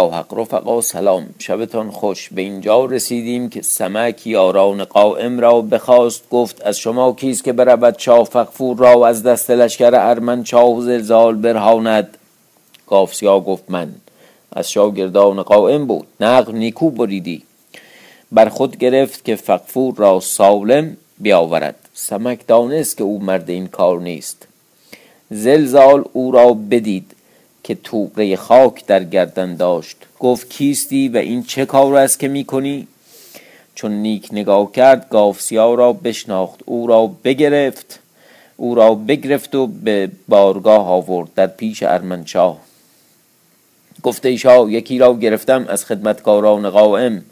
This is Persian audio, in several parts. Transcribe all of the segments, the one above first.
حق رفقا سلام. شبتان خوش. به اینجا رسیدیم که سمک یاران قائم را بخواست. گفت از شما کیست که برود شاه فغفور را از دست لشکر ارمنشاه و زلزال برهاند؟ گافسیا گفت من. از شاگردان قائم بود. نقل نیکو بریدی. بر خود گرفت که فغفور را سالم بیاورد. سمک دانست که او مرد این کار نیست. زلزال او را بدید. که توبره خاک در گردن داشت. گفت کیستی و این چه کار است که می کنی چون نیک نگاه کرد گافسیا را بشناخت. او را بگرفت. او را بگرفت و به بارگاه آورد در پیش ارمنشاه. گفت ای شاه یکی را گرفتم از خدمتکاران قائم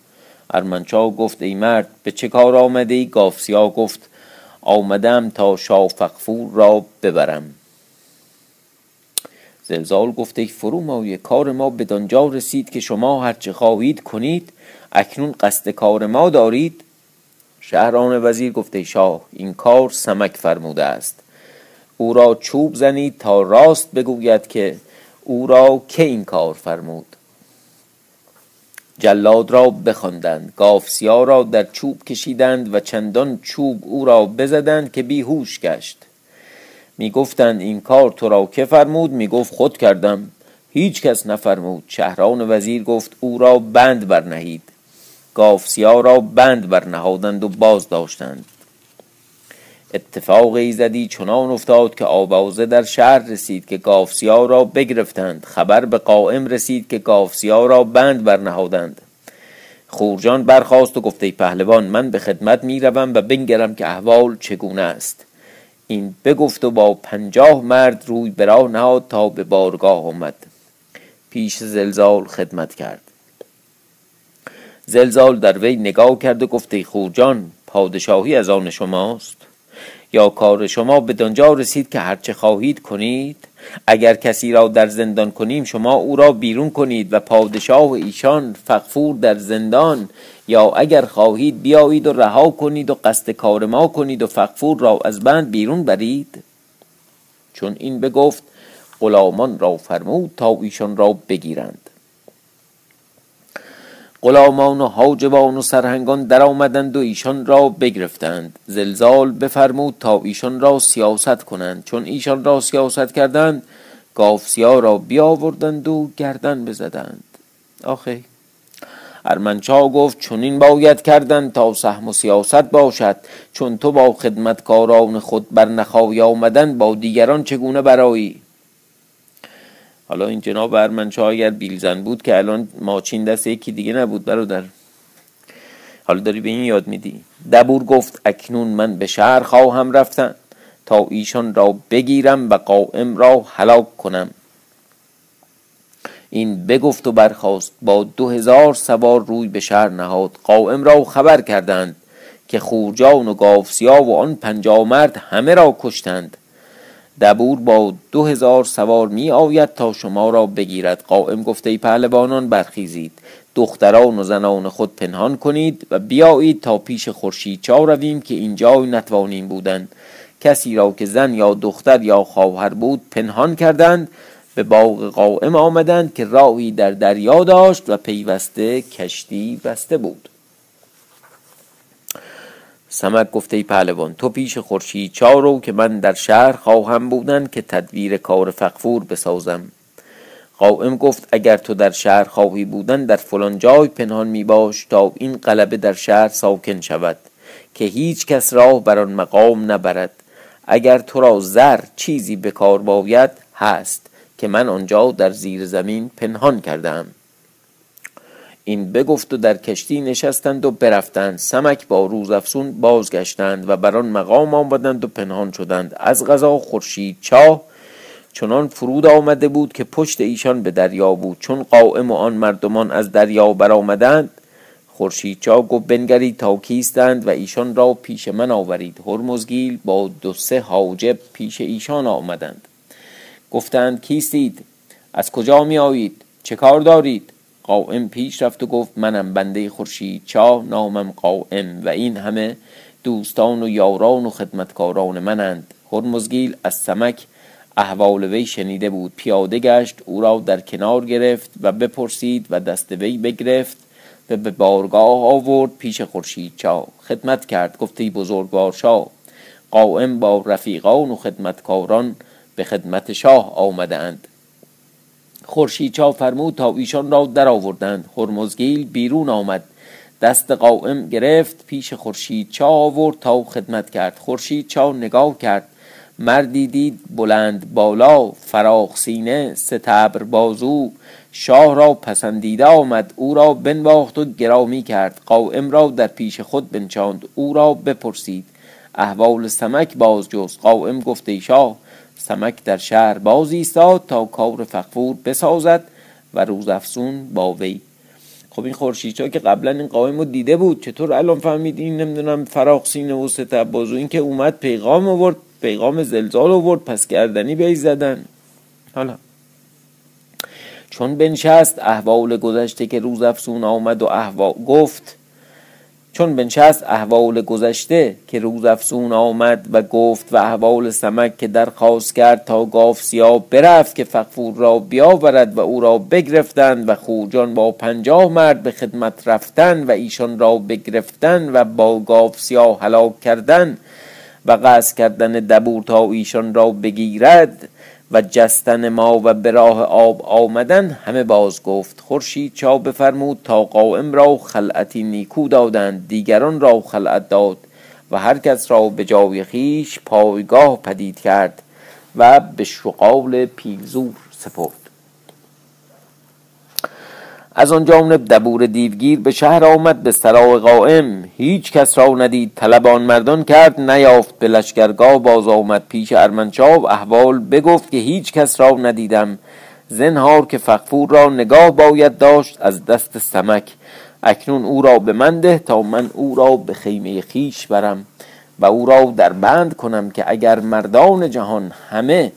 ارمنشاه گفت ای مرد به چه کار آمده ای گافسیا گفت آمدم تا شاه فغفور را ببرم. زلزال گفت ای فرومایه کار ما بدانجا رسید که شما هرچه خواهید کنید اکنون قصد کار ما دارید. شهران وزیر گفت ای شاه این کار سمک فرموده است. او را چوب زنید تا راست بگوید که او را که این کار فرمود. جلاد را بخواندند گافسیا را در چوب کشیدند و چندان چوب او را بزدند که بیهوش گشت. می گفتند این کار تو را که فرمود؟ می گفت خود کردم. هیچ کس نفرمود. شهران وزیر گفت او را بند برنهید. گافسیا را بند برنهادند و باز داشتند اتفاق ایزدی چنان افتاد که آوازه در شهر رسید که گافسیا را بگرفتند. خبر به قائم رسید که گافسیا را بند برنهادند. خورجان برخاست و گفت ای پهلوان من به خدمت می روم و بنگرم که احوال چگونه است. این بگفت و با پنجاه مرد روی به راه نهاد تا به بارگاه آمد. پیش زلزال خدمت کرد. زلزال در وی نگاه کرد و گفت ای خورجان پادشاهی از آن شماست. یا کار شما به دانجا رسید که هرچه خواهید کنید. اگر کسی را در زندان کنیم شما او را بیرون کنید و پادشاه ایشان فغفور در زندان یا اگر خواهید بیایید و رها کنید و قصد کار ما کنید و فغفور را از بند بیرون برید. چون این بگفت غلامان را فرمود تا ایشان را بگیرند. غلامان و حاجبان و سرهنگان در آمدند و ایشان را بگرفتند. زلزال بفرمود تا ایشان را سیاست کنند. چون ایشان را سیاست کردند گافسیا را بیاوردند و گردن بزدند. آخه ارمنچا گفت چنین باید کردن تا سهم و سیاست باشد. چون تو با خدمتکاران خود بر نخواهی آمدن با دیگران چگونه برایی؟ حالا این جناب ارمنچا اگر بیلزن بود که الان ماچین دست یکی دیگه نبود برادر. حالا داری به این یاد میدی. دبور گفت اکنون من به شهر خواهم رفتن. تا ایشان را بگیرم و قائم را هلاک کنم. این بگفت و برخاست با دو هزار سوار روی به شهر نهاد. قائم را خبر کردند که خورجان و گافسیا و آن پنجاه مرد همه را کشتند. دبور با دو هزار سوار می آید تا شما را بگیرد. قائم گفته ای پهلوانان برخیزید. دختران و زنان خود پنهان کنید و بیایید تا پیش خورشید چا رویم که اینجا نتوانیم بودند. کسی را که زن یا دختر یا خواهر بود پنهان کردند به باغ قائم آمدند که راهی در دریا داشت و پیوسته کشتی بسته بود. سمک گفته ای پهلوان تو پیش خورشید چارو که من در شهر خواهم بودن که تدویر کار فقفور بسازم. قائم گفت اگر تو در شهر خواهی بودن در فلان جای پنهان می باش تا این قلبه در شهر ساکن شود که هیچ کس راه بر آن مقام نبرد. اگر تو را زر چیزی به کار باید هست. که من آنجا در زیر زمین پنهان کردم. این بگفت و در کشتی نشستند و برفتند. سمک با روز افسون بازگشتند و بر آن مقام آمدند و پنهان شدند. از غذا خورشید چاه چنان فرود آمده بود که پشت ایشان به دریا بود. چون قائم و آن مردمان از دریا برآمدند خورشیدچا گفت بنگرید تا کیستند و ایشان را پیش من آورید. هرمزگیل با دو سه حاجب پیش ایشان آمدند. گفتند کیستید از کجا می آیید چه کار دارید؟ قائم پیش رفت و گفت منم بنده خورشید چا نامم قائم و این همه دوستان و یاران و خدمتکاران منند. هرمزگیل از سمک احوال وی شنیده بود. پیاده گشت او را در کنار گرفت و بپرسید و دست وی بگرفت و به بارگاه آورد پیش خورشید چا خدمت کرد گفته بزرگوار شاه قائم با رفیقان و خدمتکاران به خدمت شاه آمده اند خورشید چا فرمود تا ایشان را در آوردند هرمزگیل بیرون آمد. دست قائم گرفت پیش خورشید چا آورد تا خدمت کرد. خورشید چا نگاه کرد. مردی دید بلند بالا فراخ سینه ستبر بازو. شاه را پسندیده آمد. او را بنواخت و گرامی کرد. قائم را در پیش خود بنشاند. او را بپرسید. احوال سمک باز جست قائم گفته شاه سمک در شهر باز ایستاد تا کار فخفور بسازد و روز افسون با وی. خب این خورشیدچا که قبلا این قائم رو دیده بود چطور الان فهمید این نمی‌دونم فراخ سینه و ستب بازو این که اومد پیغام آورد پیغام زلزال آورد پس گردنی بی زدن. حالا چون بنشست احوال گذشته که روز افسون آمد و احوال گفت چون بنشست احوال گذشته که روز افسون آمد و گفت و احوال سمک که درخواست کرد تا گاف سیاه برفت که فقفور را بیاورد و او را بگرفتند و خوجان با پنجاه مرد به خدمت رفتن و ایشان را بگرفتن و با گاف سیاه هلاک کردن و قصد کردن دبور تا ایشان را بگیرد و جستن ما و به راه آب آمدن همه باز گفت خورشید چا بفرمود تا قائم را خلعتی نیکو دادند دیگران را خلعت داد و هر کس را به جای خیش پایگاه پدید کرد و به شقال پیلزور سپرد. از آن جانب دبور دیوگیر به شهر آمد به سرای قائم. هیچ کس را ندید. طلب آن مردان کرد نیافت به لشکرگاه باز آمد. پیش ارمنشاه احوال بگفت که هیچ کس را ندیدم. زنهار که فقفور را نگاه باید داشت از دست سمک. اکنون او را به من ده تا من او را به خیمه خیش برم و او را در بند کنم که اگر مردان جهان همه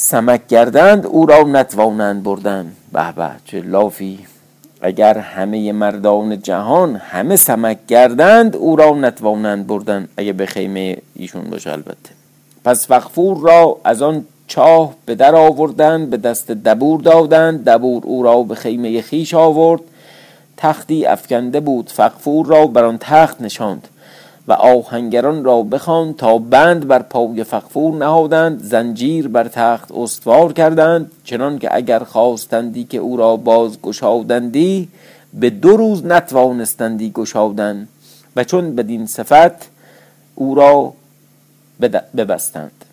سمک گردند او را نتوانند بردن. به به چه لافی. اگر همه مردان جهان همه سمک گردند او را نتوانند بردن. اگه به خیمه ایشون باشه البته. پس فقفور را از آن چاه به در آوردند به دست دبور دادند. دبور او را به خیمه خیش آورد. تختی افکنده بود. فقفور را بر آن تخت نشاند. و آهنگران را بخواند تا بند بر پای فقفور نهادند زنجیر بر تخت استوار کردند. چنان که اگر خواستندی که او را باز گشادندی به دو روز نتوانستندی گشادن و چون بدین صفت او را ببستند.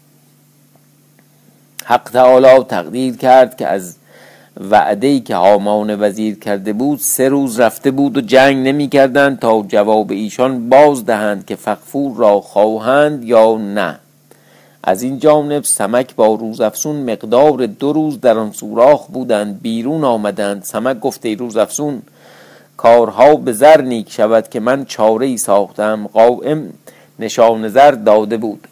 حق تعالی تقدیر کرد که از وعده ای که هامان وزیر کرده بود سه روز رفته بود و جنگ نمی کردند تا جواب ایشان باز دهند که فقفور را خواهند یا نه. از این جانب سمک با روز افسون مقدار دو روز در آن سوراخ بودند بیرون آمدند. سمک گفته روز افسون کارها به زر نیک شود که من چاره ای ساختم. قائم نشان زر داده بود.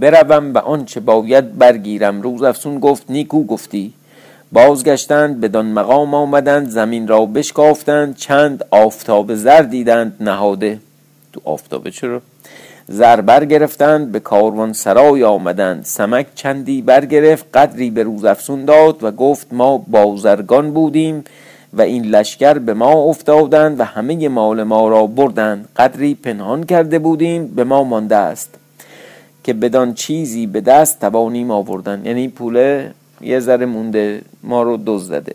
بروم به آنچه باید برگیرم. روز افسون گفت نیکو گفتی. بازگشتند بدان مقام آمدند زمین را بشکافتند چند آفتاب زر دیدند نهاده. تو آفتابه چرا؟ زر برگرفتند به کاروان سرای آمدند. سمک چندی برگرفت قدری به روز افسون داد و گفت ما بازرگان بودیم و این لشکر به ما افتادند و همه مال ما را بردند. قدری پنهان کرده بودیم به ما مانده است که بدان چیزی به دست توانیم آوردن. یعنی پول یه ذره مونده ما رو دزدده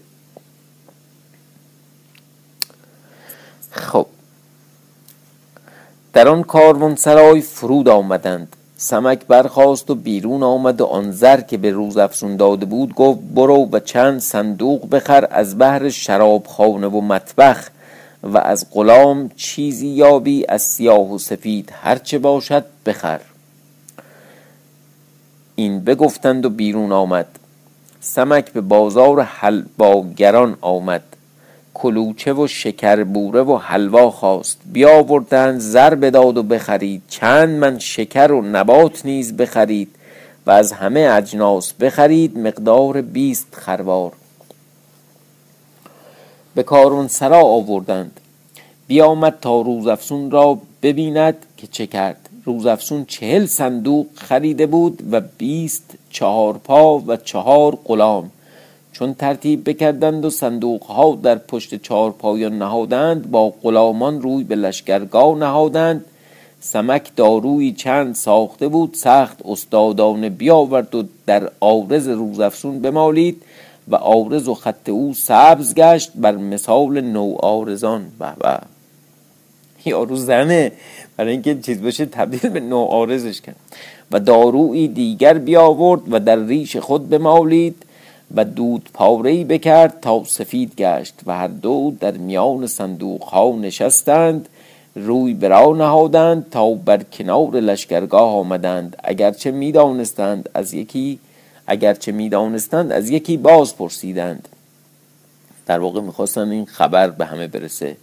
خب. در آن کاروان سرای فرود آمدند. سمک برخاست و بیرون آمد و آن زر که به روز افسون داده بود گفت برو و چند صندوق بخر از بهر شراب خانه و مطبخ و از غلام چیزی یابی از سیاه و سفید هرچه باشد بخر. این بگفتند و بیرون آمد. سمک به بازار حلباگران آمد. کلوچه و شکربوره و حلوا خواست. بیاوردند زر بداد و بخرید. چند من شکر و نبات نیز بخرید و از همه اجناس بخرید. مقدار بیست خروار. به کارون سرا آوردند. بیامد تا روزافسون را ببیند که چه کرد. روزافسون چهل صندوق خریده بود و بیست چهار پا و چهار غلام. چون ترتیب بکردند و صندوق ها در پشت چهار پایان نهادند با غلامان روی به لشکرگاه نهادند. سمک داروی چند ساخته بود سخت استادانه بیاورد و در آرز روزافسون بمالید و آرز و خط او سبز گشت بر مثال نو آرزان به. یارو زنه برای اینکه چیز بشه تبدیل به نو آرزش کرد. و داروی دیگر بیاورد و در ریش خود بمالید و دود پارهی بکرد تا سفید گشت و هر دو در میان صندوق ها نشستند روی برا نهادند تا بر کنار لشکرگاه آمدند. اگرچه می‌دانستند از یکی اگرچه می‌دانستند از یکی باز پرسیدند. در واقع می‌خواستند این خبر به همه برسه.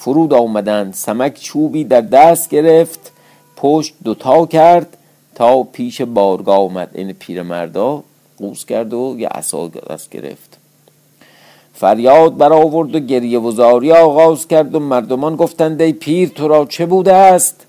فرود آمدند سمک چوبی در دست گرفت پشت دوتا کرد تا پیش بارگاه آمد. این پیرمردا قوس کرد و یه عصا دست گرفت. فریاد برآورد و گریه و زاری آغاز کرد و مردمان گفتند ای پیر تو را چه بوده است؟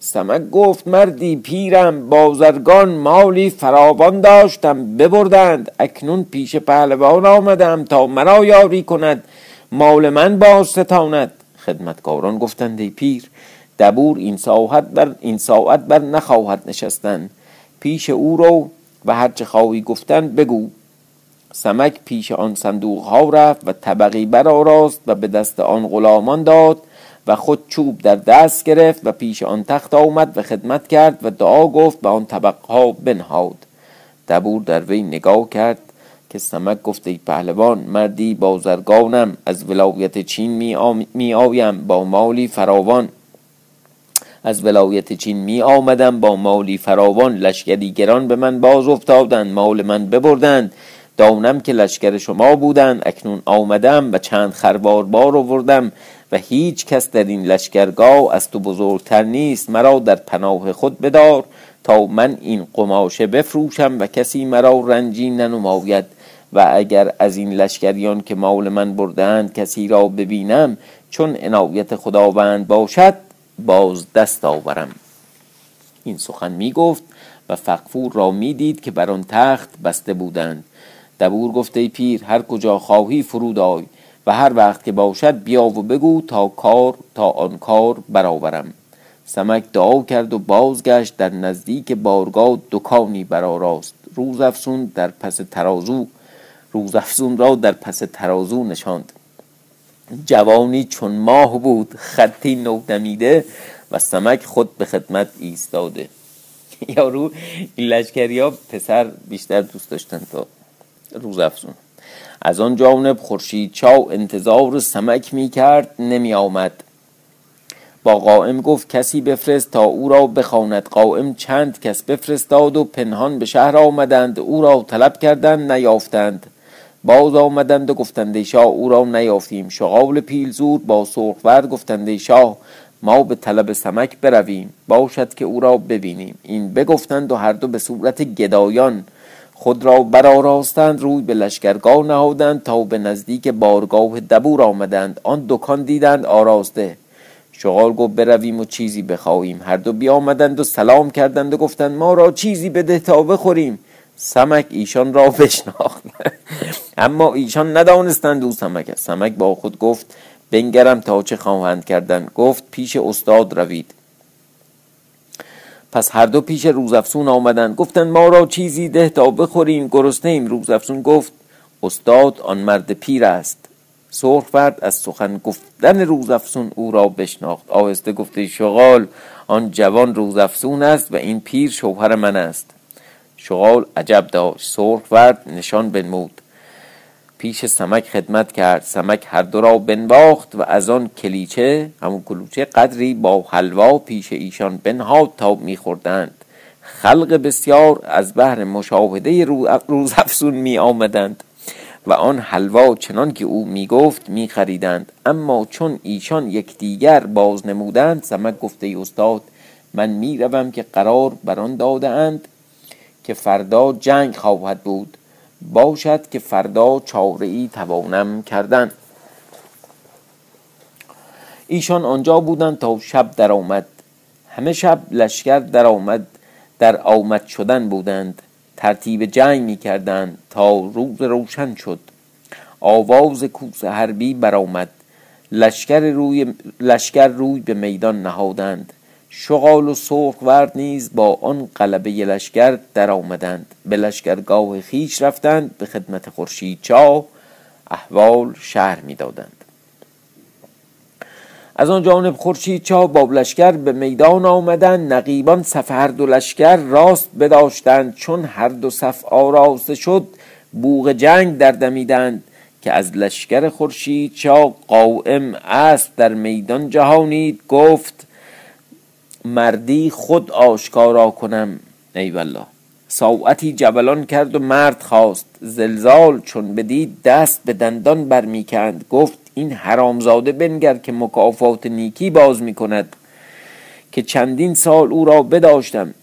سمک گفت مردی پیرم بازرگان مالی فراوان داشتم ببردند. اکنون پیش پهلوان آمدم تا مرا یاری کند مال من باز ستاند. خدمتکاران گفتند ای پیر دبور این ساعت بر این ساعت بر نخواهد نشستن. پیش او رو و هرچه خواهی گفتن بگو. سمک پیش آن صندوق ها رفت و طبقی برآراست و به دست آن غلامان داد و خود چوب در دست گرفت و پیش آن تخت آمد و خدمت کرد و دعا گفت و آن طبق ها بنهاد. دبور در وی نگاه کرد که سمک گفت ای پهلوان مردی بازرگانم از ولایت چین می, آیم با مالی فراوان. از ولایت چین می آمدم با مالی فراوان. لشکری گران به من باز افتادند مال من ببردند. دانم که لشکر شما بودند. اکنون آمدم و چند خروار بار آوردم و هیچ کس در این لشکرگاه از تو بزرگتر نیست. مرا در پناه خود بدار تا من این قماشه بفروشم و کسی مرا رنجی ننماید. و اگر از این لشکریان که مال من بردند کسی را ببینم چون عنایت خداوند باشد باز دست آورم. این سخن می گفت و فقفور را می دید که بر آن تخت بسته بودند. دبور گفته پیر هر کجا خواهی فرود آی و هر وقت که باشد بیا و بگو تا کار تا آن کار برآورم. سمک دعا کرد و بازگشت در نزدیک بارگاه دکانی برآراست. روز افسون در پس ترازو روز افزون را در پس ترازو نشاند. جوانی چون ماه بود خطی نودمیده و سمک خود به خدمت ایستاده. یارو لشکری ها پسر بیشتر دوست داشتن تا روز افزون از آن جانب خورشید چاو انتظار سمک می کرد نمی آمد. با قائم گفت کسی بفرست تا او را بخواند. قائم چند کس بفرستاد و پنهان به شهر آمدند. او را طلب کردند نیافتند. باز آمدند و گفتند شاه او را نیافتیم. شغال پیلزور با سرخورد گفتند شاه ما به طلب سمک برویم. باشد که او را ببینیم. این بگفتند و هر دو به صورت گدایان خود را برآراستند روی به لشکرگاه نهادند تا به نزدیک بارگاه دبور آمدند. آن دکان دیدند آراسته. شغال گفت برویم و چیزی بخواهیم. هر دو بیامدند و سلام کردند و گفتند ما را چیزی بده تا بخوریم. سمک ایشان را بشناخت. اما ایشان ندانستند او سمک است. سمک با خود گفت بنگرم تا چه خواهند کردن؟ گفت پیش استاد روید. پس هر دو پیش روزافسون آمدند. گفتند ما را چیزی ده تا بخوریم. گرسنه ایم روزافسون گفت استاد آن مرد پیر است. فرد از سخن گفتن روزافسون او را بشناخت. آهسته گفته شغال آن جوان روزافسون است و این پیر شوهر من است. شغال عجب داشت. سرخ ورد نشان بنمود. پیش سمک خدمت کرد. سمک هر دو را بنواخت و از آن کلیچه همون کلوچه قدری با حلوا پیش ایشان بنهاد تا میخوردند. خلق بسیار از بحر مشاهده روز افسون می آمدند و آن حلوا چنان که او می‌گفت میخریدند. اما چون ایشان یکدیگر باز نمودند سمک گفته استاد من می‌روم که قرار بر اند که فردا جنگ خواهد بود. باشد که فردا چاره ای توانم کردن. ایشان آنجا بودند تا شب در آمد همه شب لشکر در آمد در آمد شدن بودند. ترتیب جنگ می کردند تا روز روشن شد. آواز کوس حربی برآمد. لشکر روی لشکر روی به میدان نهادند. شغال و سرخ ورد نیز با آن قلبه لشکر در آمدند. به لشکرگاه خیش رفتند به خدمت خورشید چا احوال شهر می‌دادند. از آن جانب خورشید چا با لشکر به میدان آمدند. نقیبان صف هر دو لشکر راست بداشتند. چون هر دو صف آراسته شد بوغ جنگ در دمیدند که از لشکر خورشید چا قائم است. در میدان جهانید گفت مردی خود آشکارا کنم ای والله. ساعتی جبلان کرد و مرد خواست. زلزال چون بدید دست به دندان برمیکند. گفت این حرامزاده بنگر که مکافات نیکی باز می‌کند. که چندین سال او را بداشتم.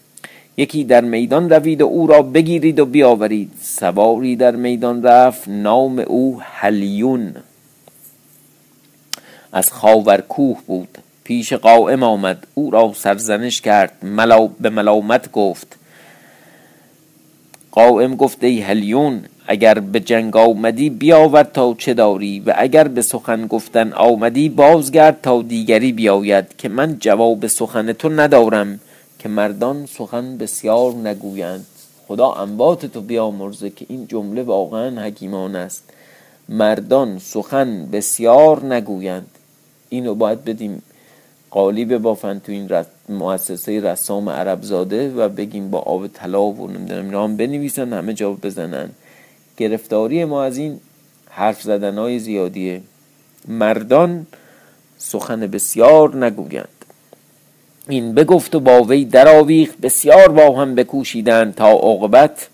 یکی در میدان روید و او را بگیرید و بیاورید. سواری در میدان رفت نام او هلیون از خاور کوه بود. پیش قائم آمد. او را سرزنش کرد. ملا به ملامت گفت. قائم گفت ای هلیون اگر به جنگ آمدی بیاور تا چه داری و اگر به سخن گفتن آمدی بازگرد تا دیگری بیاید که من جواب سخن تو ندارم که مردان سخن بسیار نگویند. خدا انبات تو بیامرزه که این جمله واقعا حکیمان است. مردان سخن بسیار نگویند. اینو باید بدیم. قالی بافن تو این رس... مؤسسه رسام عرب زاده و بگیم با آب طلا و نمی‌دونم اینا هم بنویسن همه جا بزنن. گرفتاری ما از این حرف زدن های زیادیه مردان سخن بسیار نگویند. این بگفت و با وی درآویخت بسیار با هم بکوشیدند تا عاقبت.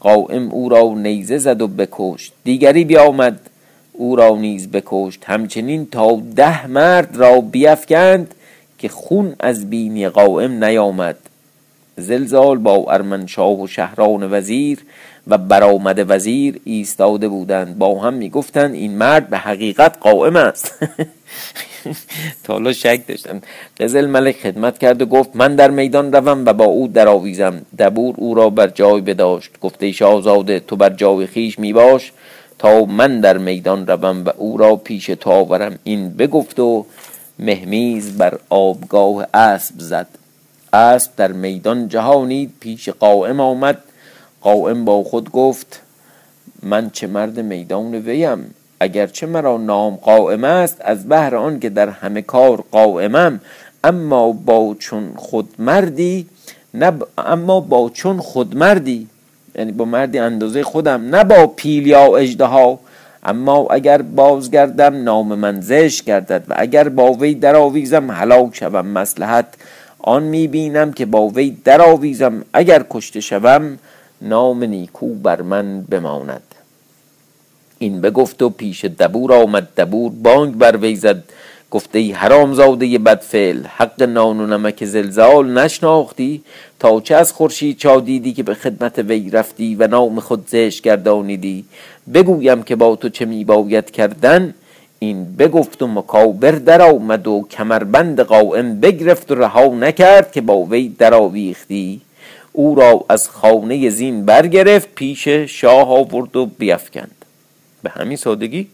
قائم او را نیزه زد و بکشت. دیگری بیامد او را نیز بکشت. همچنین تا ده مرد را بیفکند که خون از بینی قائم نیامد. زلزال با ارمنشاه و شهران وزیر و برآمده وزیر ایستاده بودند. با هم می‌گفتند این مرد به حقیقت قائم است. تا حالا شک داشتن قزل ملک خدمت کرد و گفت من در میدان روم و با او درآویزم. دبور او را بر جای بداشت. گفته شاهزاده تو بر جای خیش میباش. تا من در میدان روم و او را پیش تو آورم. این بگفت و مهمیز بر آبگاه اسب زد. اسب در میدان جهانید پیش قائم آمد. قائم با خود گفت من چه مرد میدان ویم اگرچه مرا نام قائم است از بهر آن که در همه کار قائمم. اما با چون خود مردی اما با چون خود مردی. یعنی با مردی اندازه خودم نه با پیل یا اجده اما اگر بازگردم نام من زشت گردد و اگر با وی درآویزم هلاک شوم مسلحت آن می‌بینم که با وی درآویزم اگر کشته شوم نام نیکو بر من بماند. این بگفت و پیش دبور آمد دبور بانگ بر وی زد. گفته ای حرام زاده بدفعل حق نان و نمک زلزال نشناختی؟ تا چه از خورشید چا دیدی که به خدمت وی رفتی و نام خود زشت گردانیدی؟ بگویم که با تو چه می باید کردن؟ این بگفت و مکابر در آمد و کمربند قائم بگرفت و رها نکرد که با وی درآویختی. او را از خانه زین برگرفت پیش شاه آورد و بیفکند. به همین سادگی؟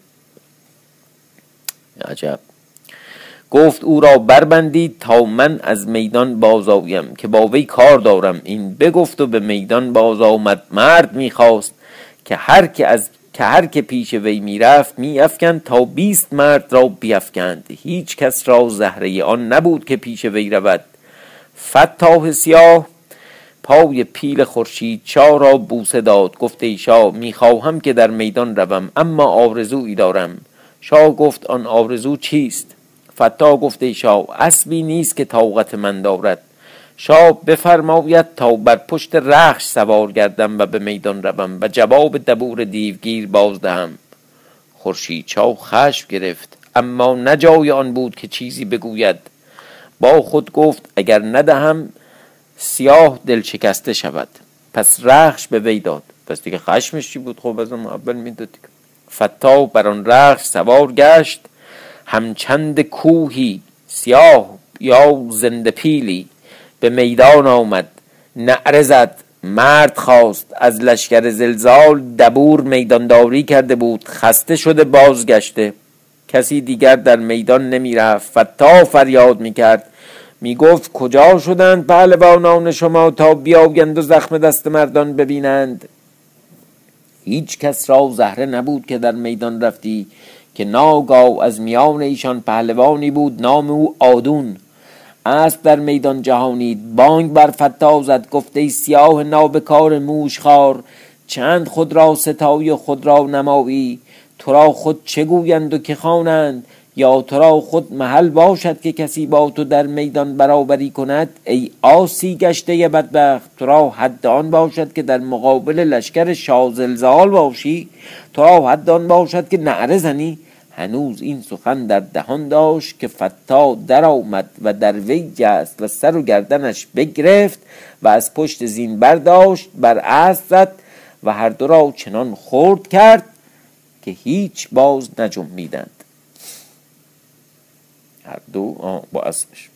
عجب. گفت او را بربندید تا من از میدان باز آیم که با وی کار دارم. این بگفت و به میدان باز آمد. مرد می‌خواست که هر که از که هر که پیش وی می‌رفت میافکند تا بیست مرد را بیافکند هیچ کس را زهره آن نبود که پیش وی رود. فتاح سیاه پای پیل خورشید چا را بوسه داد. گفت ای شاه می‌خواهم که در میدان روم اما آرزویی دارم. شاه گفت آن آرزو چیست؟ فتا گفت ای شاه اسبی نیست که طاقت من دارد. شاه بفرماید تا بر پشت رخش سوار گردم و به میدان روم و جواب دبور دیوگیر باز دهم. خورشید چاو خشم گرفت اما نه جای آن بود که چیزی بگوید. با خود گفت اگر ندهم سیاه دل شکسته شود. پس رخش به وی داد. پس دیگه خشمش چی بود؟ خب از اول می‌داد فتا بر آن رخش سوار گشت همچند کوهی سیاه یا زنده پیلی به میدان آمد نعره زد مرد خواست از لشکر زلزال دبور میدانداری کرده بود خسته شده بازگشته. کسی دیگر در میدان نمی رفت فتا فریاد می کرد می گفت کجا شدند پهلوانان شما تا بیاگند و زخم دست مردان ببینند؟ هیچ کس را زهره نبود که در میدان رفتی. که ناگاه از میان ایشان پهلوانی بود نام او آدون. اسب در میدان جهانید بانگ بر فتا زد گفته سیاه نابکار موشخار چند خود را ستایی و خود را نمایی؟ تو را خود چه گویند و که خوانند؟ یا تو را خود محل باشد که کسی با تو در میدان برابری کند؟ ای آسی گشته بدبخت را حد آن باشد که در مقابل لشکر شازلزال باشی. تو را حد آن باشد که نعره زنی. هنوز این سخن در دهان داشت که فتا در آمد و در وی جست و سر و گردنش بگرفت و از پشت زین برداشت بر اسب زد و هر دو را چنان خورد کرد که هیچ باز نجنبیدند. هر دو با اسبش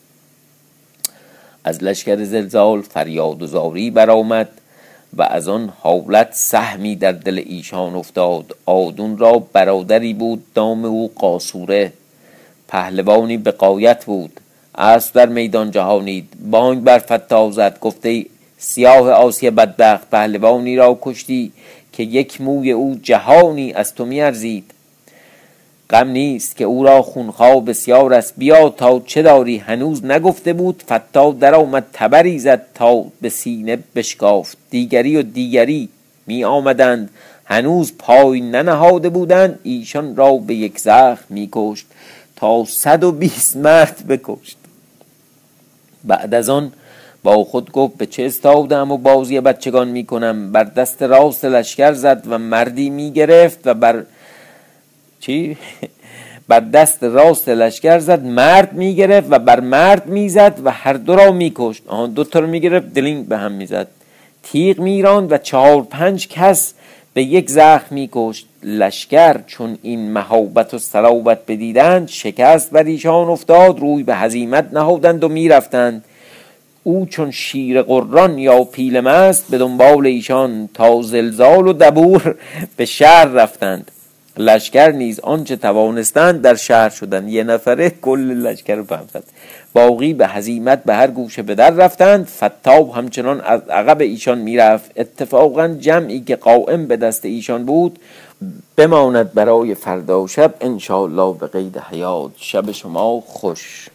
از لشکر زلزال فریاد و زاری برآمد و از آن حالت سهمی در دل ایشان افتاد. آدون را برادری بود دام او قاسوره پهلوانی به قایت بود. اسب در میدان جهانید. بانگ بر فتا زد. گفته سیاه آسی بدبخت پهلوانی را کشتی که یک موی او جهانی از تو میارزید. غم نیست که او را خونخواه بسیار است. بیا تا چه داری؟ هنوز نگفته بود. فتا در آمد تبری زد تا به سینه بشکافت. دیگری و دیگری می آمدند. هنوز پای ننهاده بودند. ایشان را به یک زخم می کشت تا صد و بیست مرد بکشت. بعد از آن با خود گفت به چه استادم و بازی بچگان می کنم؟ بر دست راست لشکر زد و مردی می گرفت و بر چی؟ بر دست راست لشکر زد مرد می‌گرفت و بر مرد می‌زد و هر دو را میکشت. آن دو تا رو می‌گرفت دلینگ به هم می‌زد. تیغ میراند و چهار پنج کس به یک زخم میکشت. لشکر چون این مهابت و صلابت بدیدند شکست بر ایشان افتاد روی به هزیمت نهادند و می‌رفتند. او چون شیر قران یا پیل مست به دنبال ایشان تا زلزال و دبور به شهر رفتند. لشکر نیز آنچه توانستند در شهر شدن یه نفره کل لشکر رو زد باقی به هزیمت به هر گوشه به در رفتند. فتاب همچنان از عقب ایشان می‌رفت. اتفاقا جمعی که قائم به دست ایشان بود بماند برای فردا شب. انشاءالله به قید حیات. شب شما خوش.